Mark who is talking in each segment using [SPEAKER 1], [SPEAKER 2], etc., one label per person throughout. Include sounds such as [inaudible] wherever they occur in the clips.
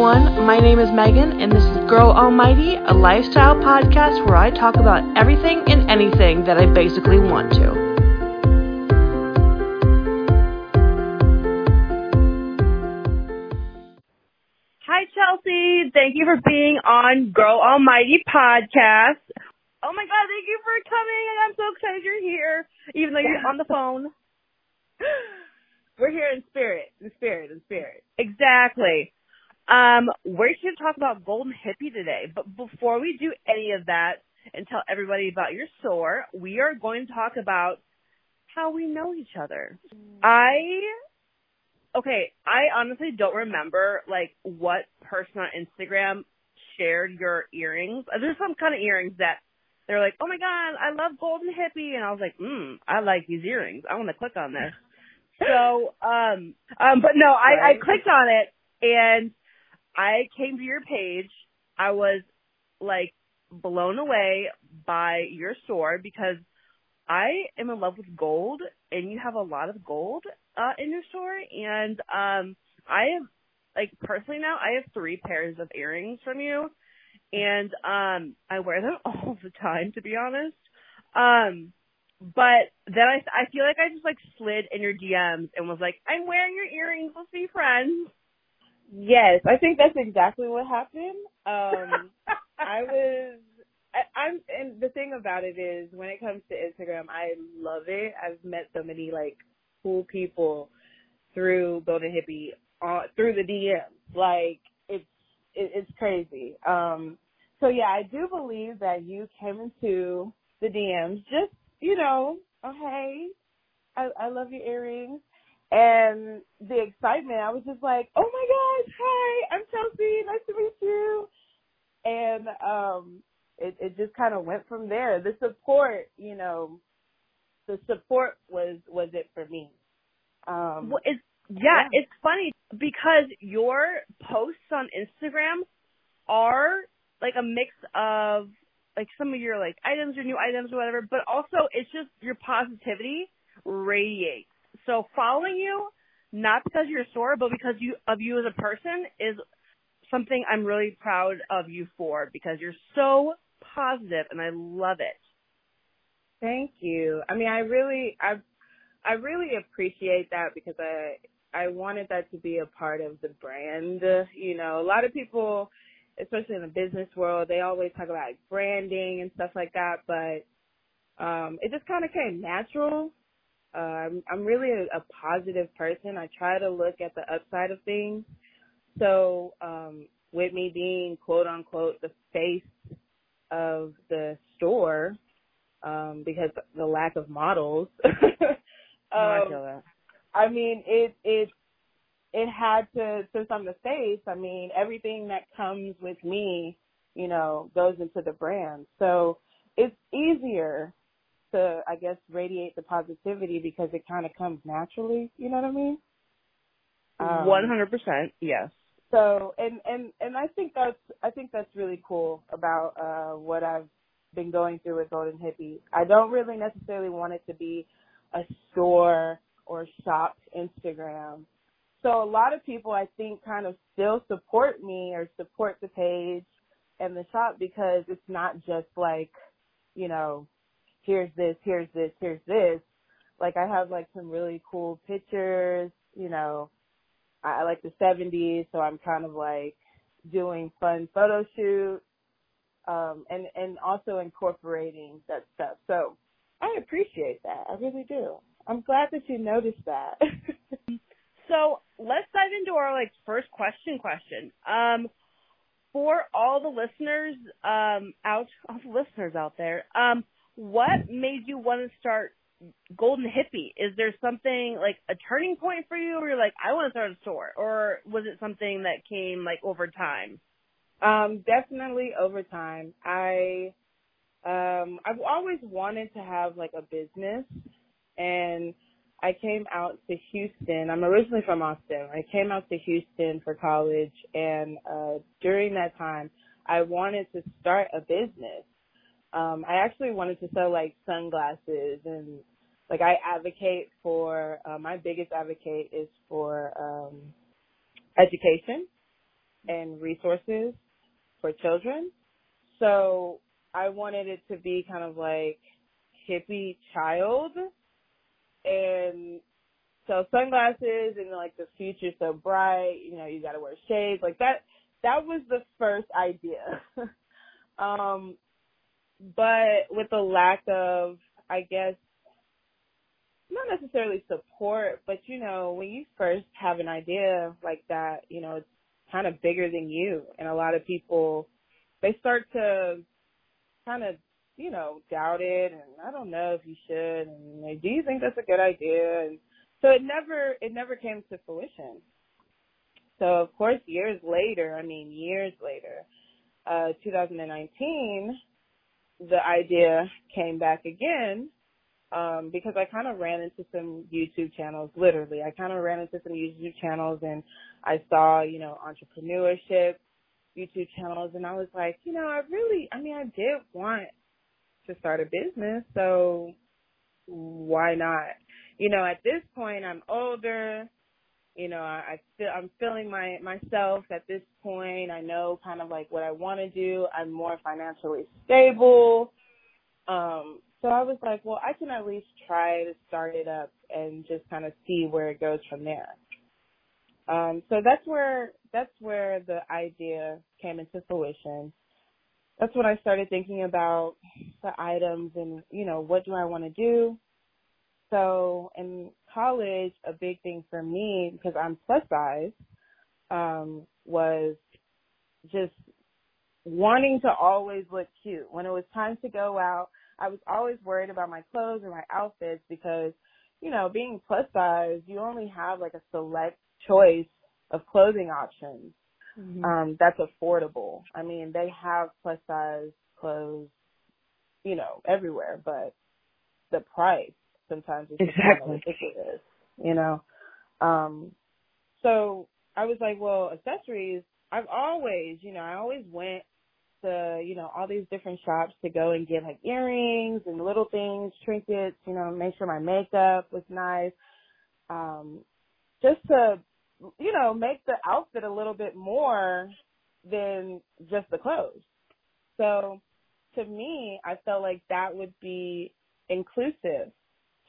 [SPEAKER 1] everyone. My name is Megan, and this is Girl Almighty, a lifestyle podcast where I talk about everything and anything that I basically want to.
[SPEAKER 2] Hi, Chelsea. Thank you for being on Girl Almighty podcast. Oh my God, thank you for coming. I'm so excited you're here, even though you're on the phone. [laughs]
[SPEAKER 3] We're here in spirit, in spirit, in spirit.
[SPEAKER 2] Exactly. Um, we're here to talk about Golden Hippie today, but before we do any of that and tell everybody about your store, we are going to talk about how we know each other. I okay, I honestly don't remember like what person on Instagram shared your earrings. There's some kind of earrings that they're like, oh my god, I love Golden Hippie, and I was like, mm, I like these earrings. I want to click on this. [laughs] So, um, um, but no, I, I clicked on it and I came to your page. I was like blown away by your store because I am in love with gold and you have a lot of gold uh in your store and um I have like personally now I have three pairs of earrings from you and um I wear them [laughs] all the time to be honest. Um but then I I feel like I just like slid in your DMs and was like, I'm wearing your earrings, let's be friends.
[SPEAKER 3] Yes, I think that's exactly what happened. Um, I [laughs] was, I, I'm, and the thing about it is, when it comes to Instagram, I love it. I've met so many like cool people through Golden Hippie, uh, through the DMs. Like it's, it, it's crazy. Um, so yeah, I do believe that you came into the DMs just, you know, oh hey, I, I love your earrings. And the excitement, I was just like, oh my gosh, hi, I'm Chelsea, nice to meet you. And um it, it just kind of went from there. The support, you know, the support was was it for me. Um
[SPEAKER 2] Well, it's yeah,
[SPEAKER 3] Yeah.
[SPEAKER 2] it's funny because your posts on Instagram are like a mix of like some of your like items or new items or whatever, but also it's just your positivity radiates. So following you, not because you're a store, but because you of you as a person is something I'm really proud of you for because you're so positive and I love it.
[SPEAKER 3] Thank you. I mean, I really, I, I really appreciate that because I, I wanted that to be a part of the brand. You know, a lot of people, especially in the business world, they always talk about branding and stuff like that, but um, it just kind of came natural. Uh, I'm, I'm really a, a positive person. I try to look at the upside of things. So, um, with me being quote unquote the face of the store, um, because the lack of models. [laughs]
[SPEAKER 2] Oh, I
[SPEAKER 3] um,
[SPEAKER 2] feel that.
[SPEAKER 3] I mean, it it it had to since I'm the face. I mean, everything that comes with me, you know, goes into the brand. So it's easier to, I guess, radiate the positivity because it kind of comes naturally. You know what I mean? Um,
[SPEAKER 2] One hundred percent, yes.
[SPEAKER 3] so and and and I think that's I think that's really cool about uh what I've been going through with Golden Hippie. I don't really necessarily want it to be a store or shop Instagram. So a lot of people I think kind of still support me or support the page and the shop because it's not just like, you know, here's this, here's this, here's this. Like I have like some really cool pictures, you know, I, I like the 70s, so I'm kind of like doing fun photo shoots, um, and and also incorporating that stuff. So I appreciate that. I really do. I'm glad that you noticed that. [laughs]
[SPEAKER 2] So let's dive into our like first question question. Um, for all the listeners um, out, [laughs] all the listeners out there, um, what made you want to start Golden Hippie? Is there something like a turning point for you, where you're like, I want to start a store, or was it something that came like over time?
[SPEAKER 3] um, definitely over time. I um I've always wanted to have like a business and I came out to Houston. I'm originally from Austin. I came out to Houston for college and uh during that time I wanted to start a business. Um I actually wanted to sell like sunglasses and like I advocate for uh, my biggest advocate is for um education and resources for children. So I wanted it to be kind of like hippie child and so sunglasses and like the future so bright, you know, you gotta wear shades. Like that that was the first idea. [laughs] um but with the lack of I guess not necessarily support, but you know, when you first have an idea like that, you know, it's kind of bigger than you. And a lot of people they start to kind of you know doubt it. And I don't know if you should. And like, do you think that's a good idea? And so it never it never came to fruition. So of course years later, I mean years later, uh 2019 the idea came back again um because I kind of ran into some YouTube channels literally. I kind of ran into some YouTube channels and I saw, you know, entrepreneurship YouTube channels and I was like, you know, I really I mean I did want to start a business, so why not? You know, at this point I'm older, you know, I, I feel I'm feeling my myself at this point. I know kind of like what I want to do. I'm more financially stable. Um, so I was like, well, I can at least try to start it up and just kind of see where it goes from there. Um, so that's where that's where the idea came into fruition. That's when I started thinking about the items and you know what do I want to do. So in college, a big thing for me because I'm plus size um, was just wanting to always look cute. When it was time to go out, I was always worried about my clothes or my outfits because, you know, being plus size, you only have like a select choice of clothing options mm-hmm. um, that's affordable. I mean, they have plus size clothes, you know, everywhere, but the price sometimes is exactly ridiculous, you know. Um, so I was like, well, accessories. I've always, you know, I always went to, you know, all these different shops to go and get like earrings and little things, trinkets, you know, make sure my makeup was nice. Um, just to, you know, make the outfit a little bit more than just the clothes. So to me, I felt like that would be inclusive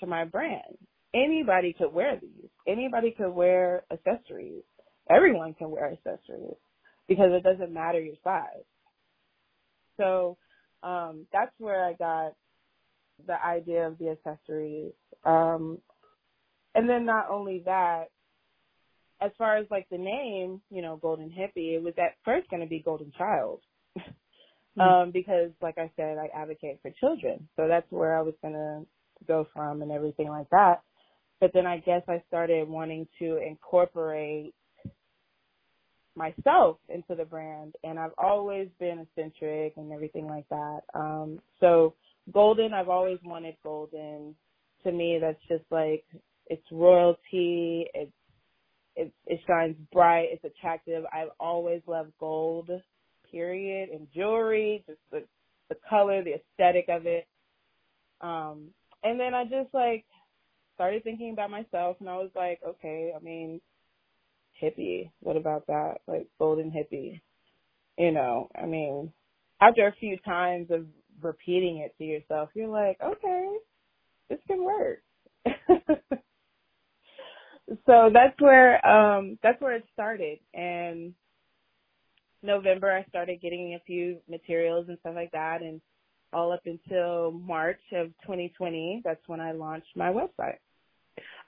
[SPEAKER 3] to my brand. Anybody could wear these. Anybody could wear accessories. Everyone can wear accessories because it doesn't matter your size. So um, that's where I got the idea of the accessories. Um, and then not only that, as far as like the name, you know, Golden Hippie, it was at first going to be Golden Child. mm-hmm. [laughs] um, because like I said, I advocate for children. So that's where I was going to go from and everything like that. But then I guess I started wanting to incorporate myself into the brand and I've always been eccentric and everything like that. Um so golden I've always wanted golden. To me that's just like it's royalty, it's it it shines bright, it's attractive. I've always loved gold, period, and jewelry, just the the color, the aesthetic of it. Um and then I just like started thinking about myself and I was like, okay, I mean, hippie. What about that? Like golden hippie. You know, I mean, after a few times of repeating it to yourself, you're like, okay, this can work. [laughs] so that's where um that's where it started and November I started getting a few materials and stuff like that and all up until March of 2020 that's when I launched my website.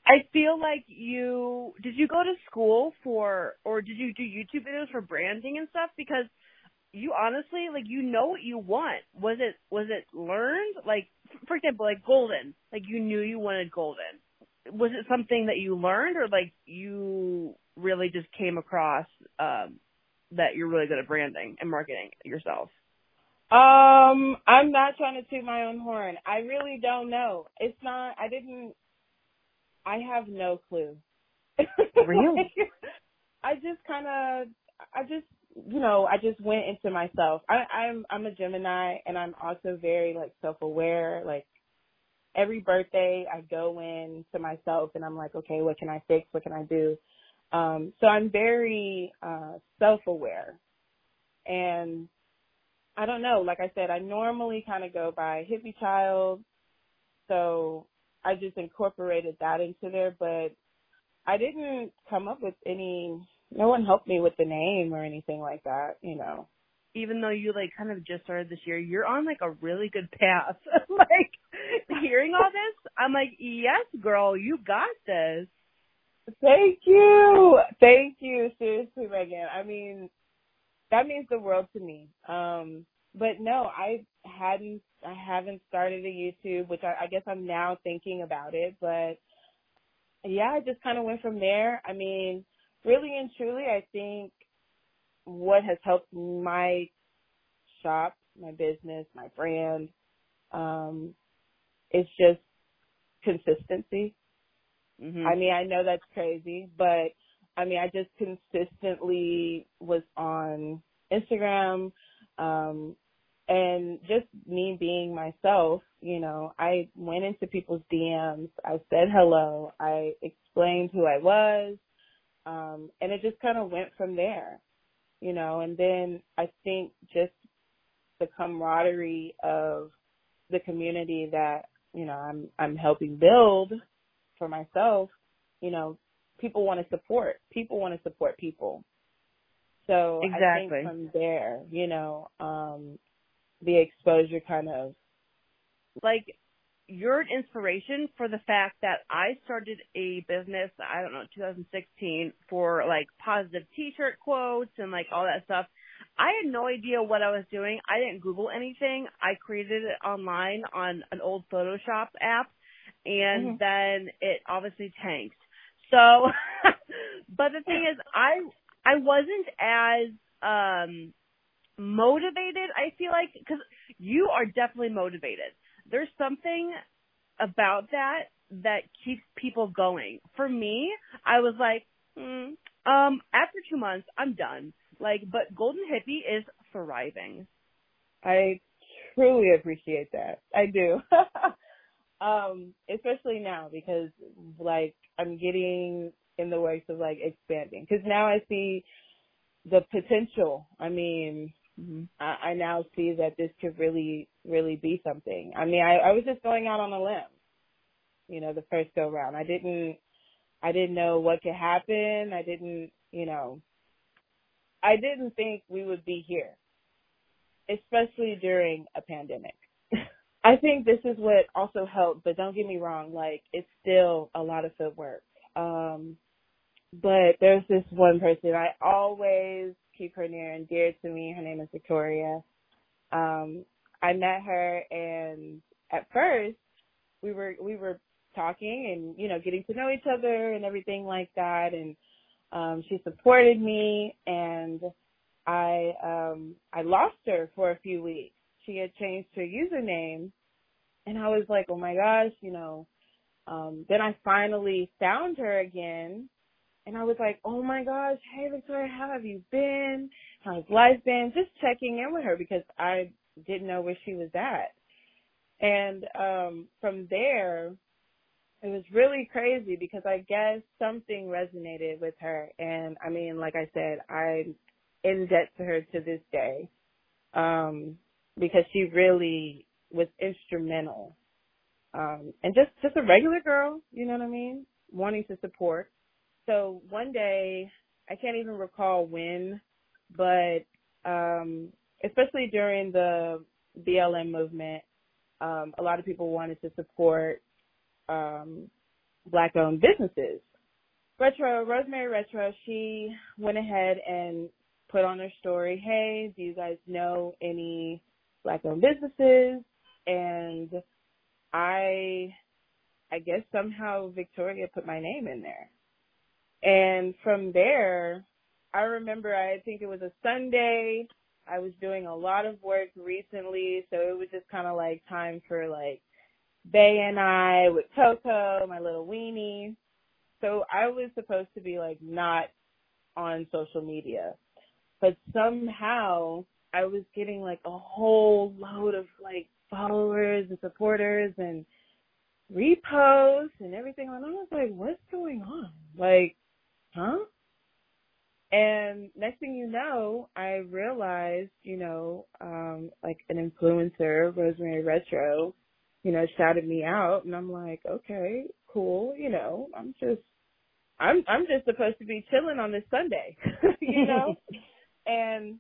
[SPEAKER 2] I feel like you did you go to school for or did you do YouTube videos for branding and stuff because you honestly like you know what you want. Was it was it learned like for example like golden like you knew you wanted golden. Was it something that you learned or like you really just came across um that you're really good at branding and marketing yourself?
[SPEAKER 3] Um, I'm not trying to toot my own horn. I really don't know. It's not. I didn't I have no clue. [laughs]
[SPEAKER 2] Really?
[SPEAKER 3] I just kind of, I just, you know, I just went into myself. I, I'm, I'm a Gemini, and I'm also very like self-aware. Like every birthday, I go in to myself, and I'm like, okay, what can I fix? What can I do? Um, so I'm very uh, self-aware, and I don't know. Like I said, I normally kind of go by hippie child, so I just incorporated that into there. But I didn't come up with any. No one helped me with the name or anything like that. You know.
[SPEAKER 2] Even though you like kind of just started this year, you're on like a really good path. [laughs] like hearing all this, I'm like, yes, girl, you got this.
[SPEAKER 3] Thank you. Thank you. Seriously, Megan. I mean, that means the world to me. Um, but no, I hadn't, I haven't started a YouTube, which I, I guess I'm now thinking about it. But yeah, I just kind of went from there. I mean, really and truly, I think what has helped my shop, my business, my brand, um, is just consistency. Mm-hmm. I mean, I know that's crazy, but I mean, I just consistently was on Instagram, um, and just me being myself, you know, I went into people's DMs, I said hello, I explained who I was, um, and it just kind of went from there, you know, and then I think just the camaraderie of the community that, you know, I'm, I'm helping build for myself, you know, people want to support. People want to support people. So exactly. I think from there, you know, um, the exposure kind of
[SPEAKER 2] like you're an inspiration for the fact that I started a business, I don't know, 2016 for like positive t-shirt quotes and like all that stuff. I had no idea what I was doing. I didn't Google anything. I created it online on an old Photoshop app and mm-hmm. then it obviously tanked. So, [laughs] but the thing is, I I wasn't as um motivated. I feel like because you are definitely motivated. There's something about that that keeps people going. For me, I was like, mm, um, after two months, I'm done. Like, but Golden Hippie is thriving.
[SPEAKER 3] I truly appreciate that. I do. [laughs] Um, especially now because like I'm getting in the works of like expanding because now I see the potential. I mean, mm-hmm. I, I now see that this could really, really be something. I mean, I, I was just going out on a limb, you know, the first go round. I didn't, I didn't know what could happen. I didn't, you know, I didn't think we would be here, especially during a pandemic. I think this is what also helped, but don't get me wrong, like it's still a lot of footwork. Um, but there's this one person I always keep her near and dear to me. Her name is Victoria. Um, I met her and at first we were we were talking and you know getting to know each other and everything like that and um she supported me and I um I lost her for a few weeks she had changed her username and I was like, oh my gosh, you know, um, then I finally found her again and I was like, oh my gosh, hey Victoria, how have you been? How's life been? Just checking in with her because I didn't know where she was at. And um from there it was really crazy because I guess something resonated with her and I mean, like I said, I'm in debt to her to this day. Um because she really was instrumental. Um, and just, just a regular girl, you know what I mean? Wanting to support. So one day, I can't even recall when, but, um, especially during the BLM movement, um, a lot of people wanted to support, um, black owned businesses. Retro, Rosemary Retro, she went ahead and put on her story, hey, do you guys know any black owned businesses and I I guess somehow Victoria put my name in there. And from there, I remember I think it was a Sunday. I was doing a lot of work recently, so it was just kind of like time for like Bay and I with Coco, my little weenie. So I was supposed to be like not on social media. But somehow I was getting like a whole load of like followers and supporters and reposts and everything. And I was like, what's going on? Like, huh? And next thing you know, I realized, you know, um, like an influencer, Rosemary Retro, you know, shouted me out and I'm like, okay, cool, you know, I'm just I'm I'm just supposed to be chilling on this Sunday, [laughs] you know? [laughs] and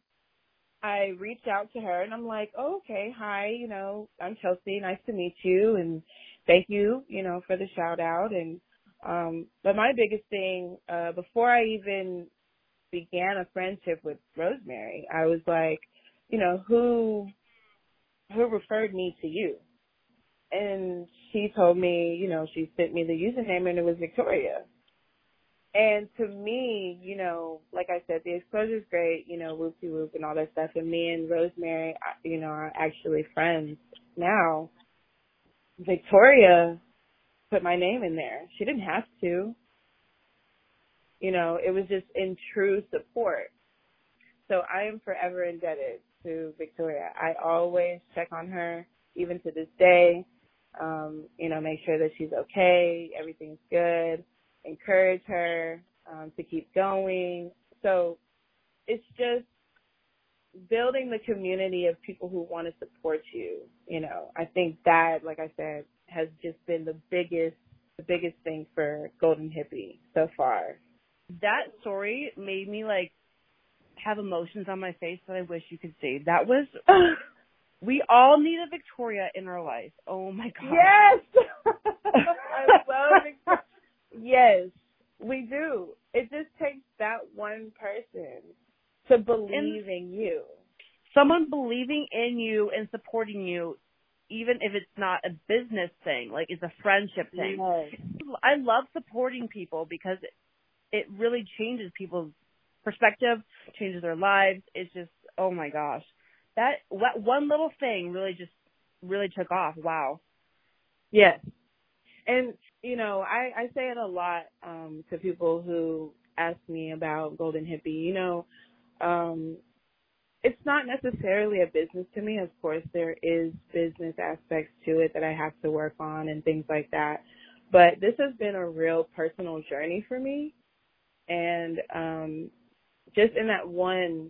[SPEAKER 3] I reached out to her and I'm like, oh, okay, hi, you know, I'm Chelsea, nice to meet you and thank you, you know, for the shout out and um but my biggest thing, uh before I even began a friendship with Rosemary, I was like, you know, who who referred me to you? And she told me, you know, she sent me the username and it was Victoria. And to me, you know, like I said, the exposure is great, you know, whoop whoop and all that stuff. And me and Rosemary, you know, are actually friends now. Victoria put my name in there. She didn't have to. You know, it was just in true support. So I am forever indebted to Victoria. I always check on her, even to this day. Um, you know, make sure that she's okay, everything's good encourage her um, to keep going. So it's just building the community of people who want to support you. You know, I think that, like I said, has just been the biggest, the biggest thing for Golden Hippie so far.
[SPEAKER 2] That story made me like have emotions on my face that I wish you could see. That was. [laughs] we all need a Victoria in our life. Oh my god.
[SPEAKER 3] Yes. [laughs] I love [laughs] Victoria. Yes, we do. It just takes that one person to believe in you.
[SPEAKER 2] Someone believing in you and supporting you, even if it's not a business thing, like it's a friendship thing.
[SPEAKER 3] Yes.
[SPEAKER 2] I love supporting people because it really changes people's perspective, changes their lives. It's just, oh my gosh. That, that one little thing really just, really took off. Wow.
[SPEAKER 3] Yes. And you know, I, I say it a lot um, to people who ask me about Golden Hippie. You know, um, it's not necessarily a business to me. Of course, there is business aspects to it that I have to work on and things like that. But this has been a real personal journey for me. And um, just in that one,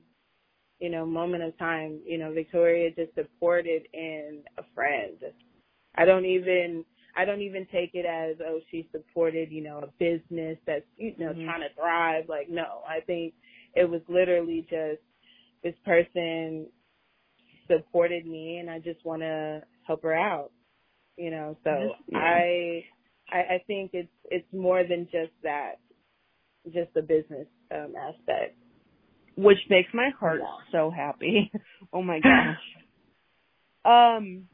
[SPEAKER 3] you know, moment of time, you know, Victoria just supported in a friend. I don't even I don't even take it as oh she supported you know a business that's you know mm-hmm. trying to thrive. Like no, I think it was literally just this person supported me, and I just want to help her out. You know, so yeah. I, I I think it's it's more than just that, just the business um, aspect,
[SPEAKER 2] which makes my heart yeah. so happy. [laughs] oh my [laughs] gosh. um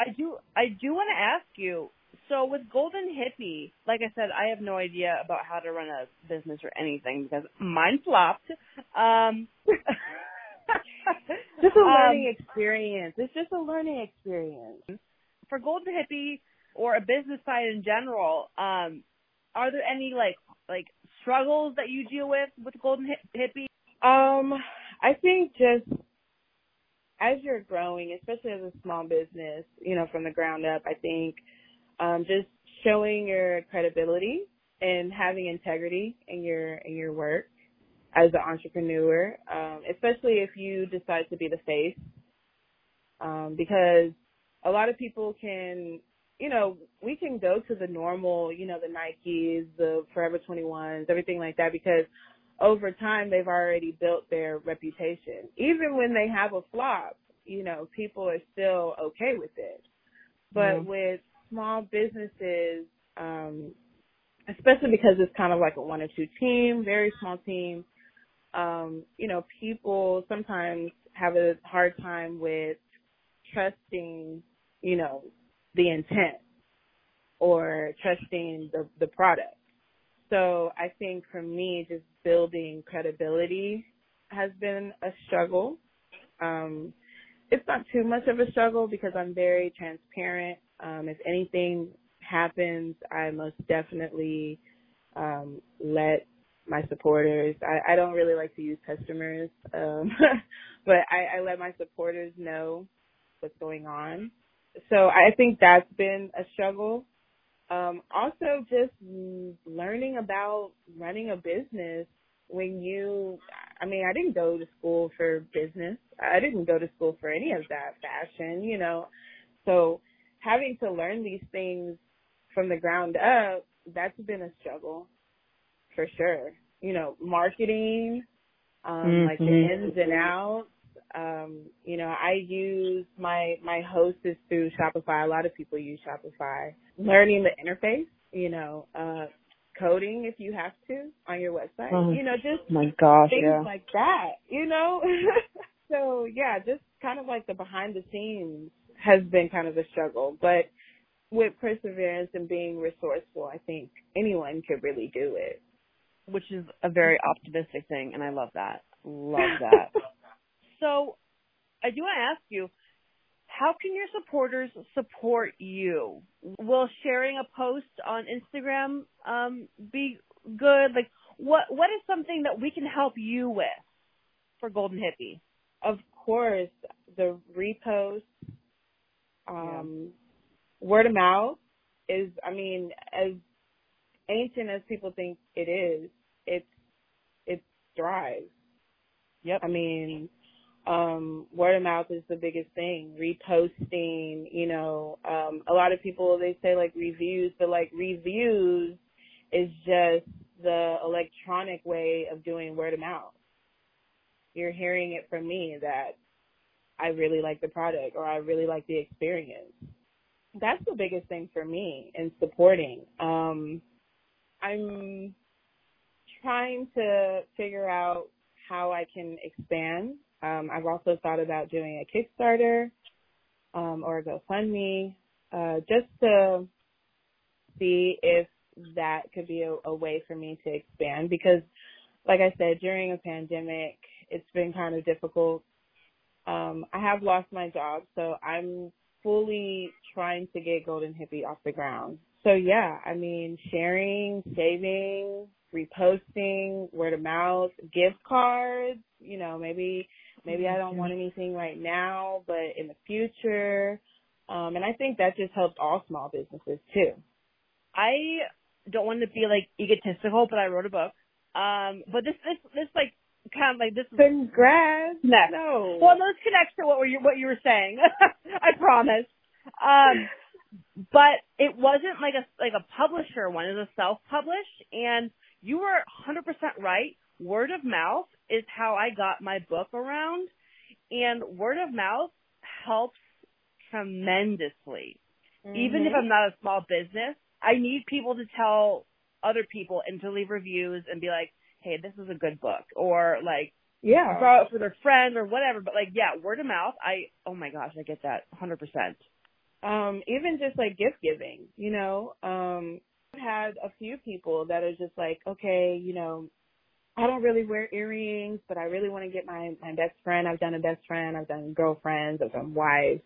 [SPEAKER 2] I do I do want to ask you. So with Golden Hippie, like I said, I have no idea about how to run a business or anything because mine flopped. Um, [laughs]
[SPEAKER 3] just a learning um, experience. It's just a learning experience.
[SPEAKER 2] For Golden Hippie or a business side in general, um, are there any like like struggles that you deal with with Golden Hippie?
[SPEAKER 3] Um, I think just as you're growing, especially as a small business, you know, from the ground up, I think um, just showing your credibility and having integrity in your in your work as an entrepreneur, um, especially if you decide to be the face, um, because a lot of people can, you know, we can go to the normal, you know, the Nikes, the Forever 21s, everything like that, because over time they've already built their reputation. Even when they have a flop, you know, people are still okay with it. But mm-hmm. with small businesses, um, especially because it's kind of like a one or two team, very small team, um, you know, people sometimes have a hard time with trusting, you know, the intent or trusting the, the product. So I think for me, just building credibility has been a struggle. Um, it's not too much of a struggle because I'm very transparent. Um, if anything happens, I most definitely um, let my supporters. I, I don't really like to use customers, um, [laughs] but I, I let my supporters know what's going on. So I think that's been a struggle. Um, also, just learning about running a business when you, I mean, I didn't go to school for business. I didn't go to school for any of that fashion, you know. So having to learn these things from the ground up, that's been a struggle for sure. You know, marketing, um, mm-hmm. like the mm-hmm. ins and outs. Um, you know, I use my my host is through Shopify. A lot of people use Shopify. Learning the interface, you know, uh coding if you have to on your website. Oh, you know, just
[SPEAKER 2] my gosh,
[SPEAKER 3] things
[SPEAKER 2] yeah.
[SPEAKER 3] like that. You know, [laughs] so yeah, just kind of like the behind the scenes has been kind of a struggle, but with perseverance and being resourceful, I think anyone could really do it.
[SPEAKER 2] Which is a very optimistic thing, and I love that. Love that. [laughs] so, I do want to ask you, how can your supporters support you? Will sharing a post on Instagram um, be good? Like, what what is something that we can help you with for Golden Hippie?
[SPEAKER 3] Of course, the repost, um, yeah. word of mouth is. I mean, as ancient as people think it is, it's it thrives.
[SPEAKER 2] Yep.
[SPEAKER 3] I mean, um, word of mouth is the biggest thing. Reposting, you know, um, a lot of people they say like reviews, but like reviews is just the electronic way of doing word of mouth. You're hearing it from me that I really like the product or I really like the experience. That's the biggest thing for me in supporting. Um, I'm trying to figure out how I can expand um, I've also thought about doing a Kickstarter um, or a GoFundMe uh, just to see if that could be a, a way for me to expand because, like I said, during a pandemic, it's been kind of difficult. Um, I have lost my job, so I'm fully trying to get Golden Hippie off the ground. So yeah, I mean, sharing, saving, reposting, word of mouth, gift cards, you know, maybe maybe I don't want anything right now, but in the future. Um and I think that just helps all small businesses too.
[SPEAKER 2] I don't want to be like egotistical, but I wrote a book. Um but this this this like kind of like this
[SPEAKER 3] congrats.
[SPEAKER 2] Next.
[SPEAKER 3] No.
[SPEAKER 2] Well, no, this connects to what were you what you were saying. [laughs] I promise. Um but it wasn't like a like a publisher one. It was a self published, and you were 100% right. Word of mouth is how I got my book around and word of mouth helps tremendously. Mm-hmm. Even if mm-hmm. I'm not a small business, I need people to tell other people and to leave reviews and be like, hey, this is a good book or like,
[SPEAKER 3] yeah,
[SPEAKER 2] borrow it for their friend or whatever. But like, yeah, word of mouth. I, oh my gosh, I get that 100%.
[SPEAKER 3] Um, even just like gift giving, you know, um, I've had a few people that are just like, okay, you know, I don't really wear earrings, but I really want to get my my best friend. I've done a best friend, I've done girlfriends, I've done wives.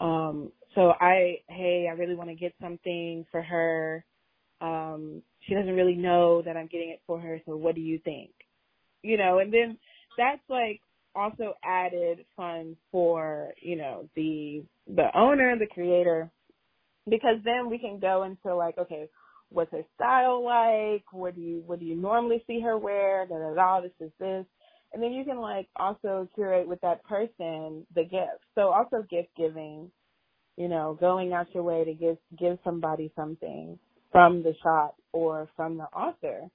[SPEAKER 3] Um, so I, hey, I really want to get something for her. Um, she doesn't really know that I'm getting it for her, so what do you think? You know, and then that's like also added fun for, you know, the the owner, the creator, because then we can go into like, okay, what's her style like? What do you what do you normally see her wear? Da da da. This is this, and then you can like also curate with that person the gift. So also gift giving, you know, going out your way to give give somebody something from the shop or from the author.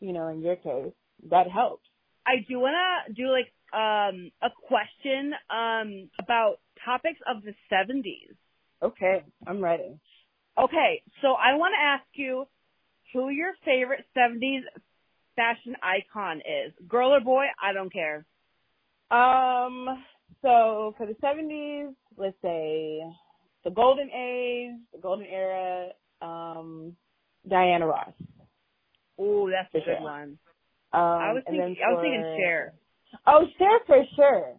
[SPEAKER 3] You know, in your case, that helps.
[SPEAKER 2] I do want to do like um a question um about topics of the 70s.
[SPEAKER 3] Okay, I'm ready.
[SPEAKER 2] Okay, so I want to ask you who your favorite 70s fashion icon is. Girl or boy, I don't care.
[SPEAKER 3] Um, so for the 70s, let's say the golden age, the golden era, um, Diana Ross.
[SPEAKER 2] Ooh, that's a good
[SPEAKER 3] sure.
[SPEAKER 2] one.
[SPEAKER 3] Um,
[SPEAKER 2] I was thinking,
[SPEAKER 3] for,
[SPEAKER 2] I was thinking Cher.
[SPEAKER 3] Oh, Cher for sure.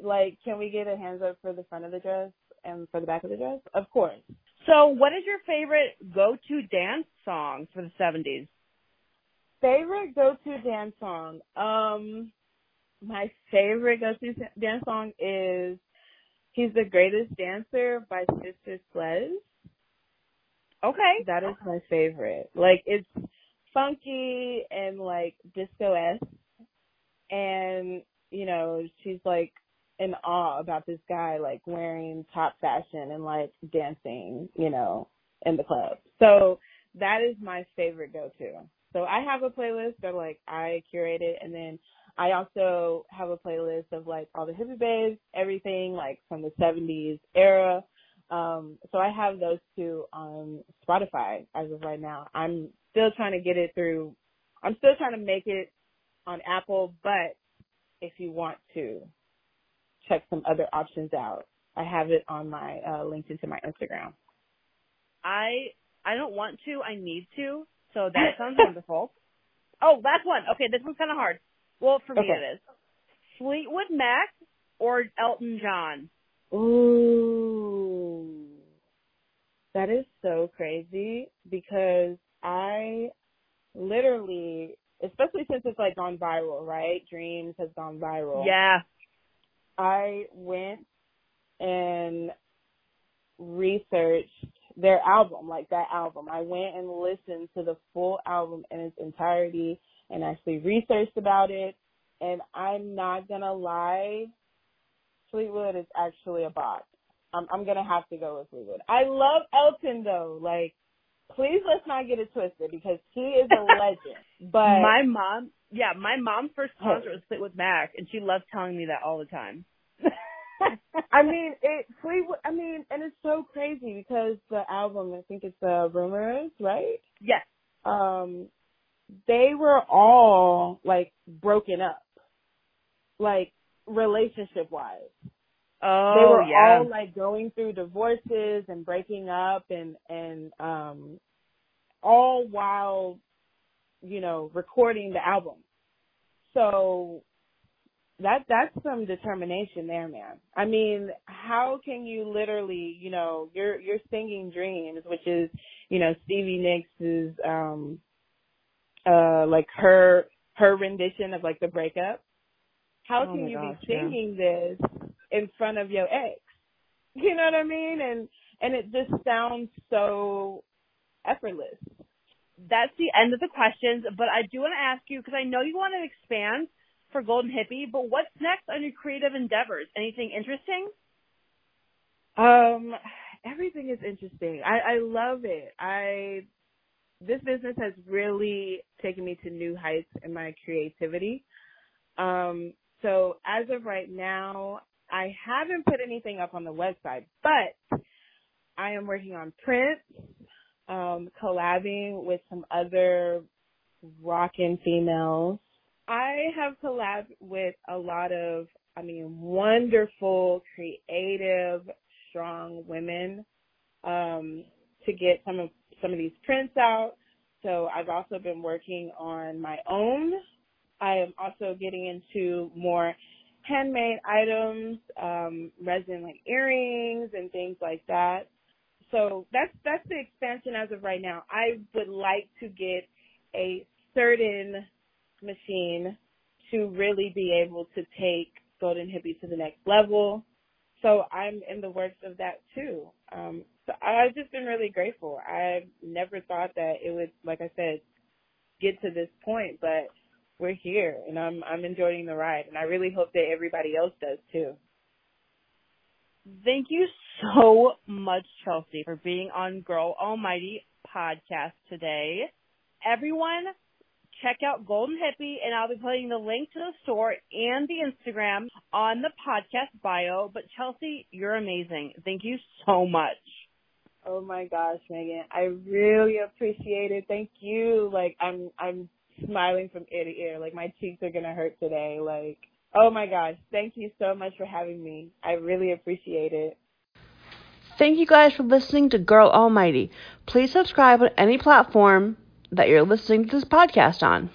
[SPEAKER 3] Like, can we get a hands up for the front of the dress and for the back of the dress? Of course.
[SPEAKER 2] So, what is your favorite go-to dance song for the 70s?
[SPEAKER 3] Favorite go-to dance song? Um, my favorite go-to dance song is "He's the Greatest Dancer" by Sister Sledge.
[SPEAKER 2] Okay,
[SPEAKER 3] that is my favorite. Like it's funky and like disco esque. And, you know, she's like in awe about this guy like wearing top fashion and like dancing, you know, in the club. So that is my favorite go to. So I have a playlist that like I curated and then I also have a playlist of like all the hippie babes, everything like from the 70s era. Um, so I have those two on Spotify as of right now. I'm still trying to get it through. I'm still trying to make it on Apple, but if you want to check some other options out, I have it on my uh, linked into my Instagram.
[SPEAKER 2] I I don't want to. I need to. So [laughs] that sounds wonderful. Oh, last one. Okay, this one's kind of hard. Well, for me
[SPEAKER 3] Okay.
[SPEAKER 2] it is. Fleetwood Mac or Elton John?
[SPEAKER 3] Ooh. That is so crazy because I literally, especially since it's like gone viral, right? Dreams has gone viral.
[SPEAKER 2] Yeah.
[SPEAKER 3] I went and researched their album, like that album. I went and listened to the full album in its entirety and actually researched about it. And I'm not gonna lie, Fleetwood is actually a bop. I'm, I'm gonna have to go with Fleetwood. I love Elton though. Like, please let's not get it twisted because he is a [laughs] legend. But
[SPEAKER 2] my mom, yeah, my mom's first concert was Fleetwood Mac, and she loves telling me that all the time. [laughs]
[SPEAKER 3] I mean, it Fleetwood. I mean, and it's so crazy because the album, I think it's uh, Rumors, right?
[SPEAKER 2] yes.
[SPEAKER 3] Um, they were all like broken up, like relationship wise.
[SPEAKER 2] Oh,
[SPEAKER 3] they were
[SPEAKER 2] yeah.
[SPEAKER 3] all like going through divorces and breaking up and and um all while you know recording the album so that that's some determination there man i mean how can you literally you know you're you're singing dreams which is you know stevie nicks' is um uh like her her rendition of like the breakup how
[SPEAKER 2] Oh
[SPEAKER 3] can you
[SPEAKER 2] gosh,
[SPEAKER 3] be
[SPEAKER 2] yeah.
[SPEAKER 3] singing this in front of your ex. You know what I mean? And and it just sounds so effortless.
[SPEAKER 2] That's the end of the questions, but I do want to ask you, because I know you want to expand for Golden Hippie, but what's next on your creative endeavors? Anything interesting?
[SPEAKER 3] Um everything is interesting. I, I love it. I this business has really taken me to new heights in my creativity. Um so as of right now, I haven't put anything up on the website, but I am working on prints, um, collabing with some other rockin' females. I have collabed with a lot of, I mean, wonderful, creative, strong women, um, to get some of, some of these prints out. So I've also been working on my own. I am also getting into more handmade items, um, resin like earrings and things like that. So that's that's the expansion as of right now. I would like to get a certain machine to really be able to take Golden Hippie to the next level. So I'm in the works of that too. Um, so I've just been really grateful. I never thought that it would, like I said, get to this point, but we're here and I'm I'm enjoying the ride and I really hope that everybody else does too.
[SPEAKER 2] Thank you so much, Chelsea, for being on Girl Almighty podcast today. Everyone, check out Golden Hippie, and I'll be putting the link to the store and the Instagram on the podcast bio. But Chelsea, you're amazing. Thank you so much.
[SPEAKER 3] Oh my gosh, Megan. I really appreciate it. Thank you. Like I'm I'm smiling from ear to ear. Like my cheeks are gonna hurt today. Like oh my gosh. Thank you so much for having me. I really appreciate it.
[SPEAKER 1] Thank you guys for listening to Girl Almighty. Please subscribe on any platform that you're listening to this podcast on.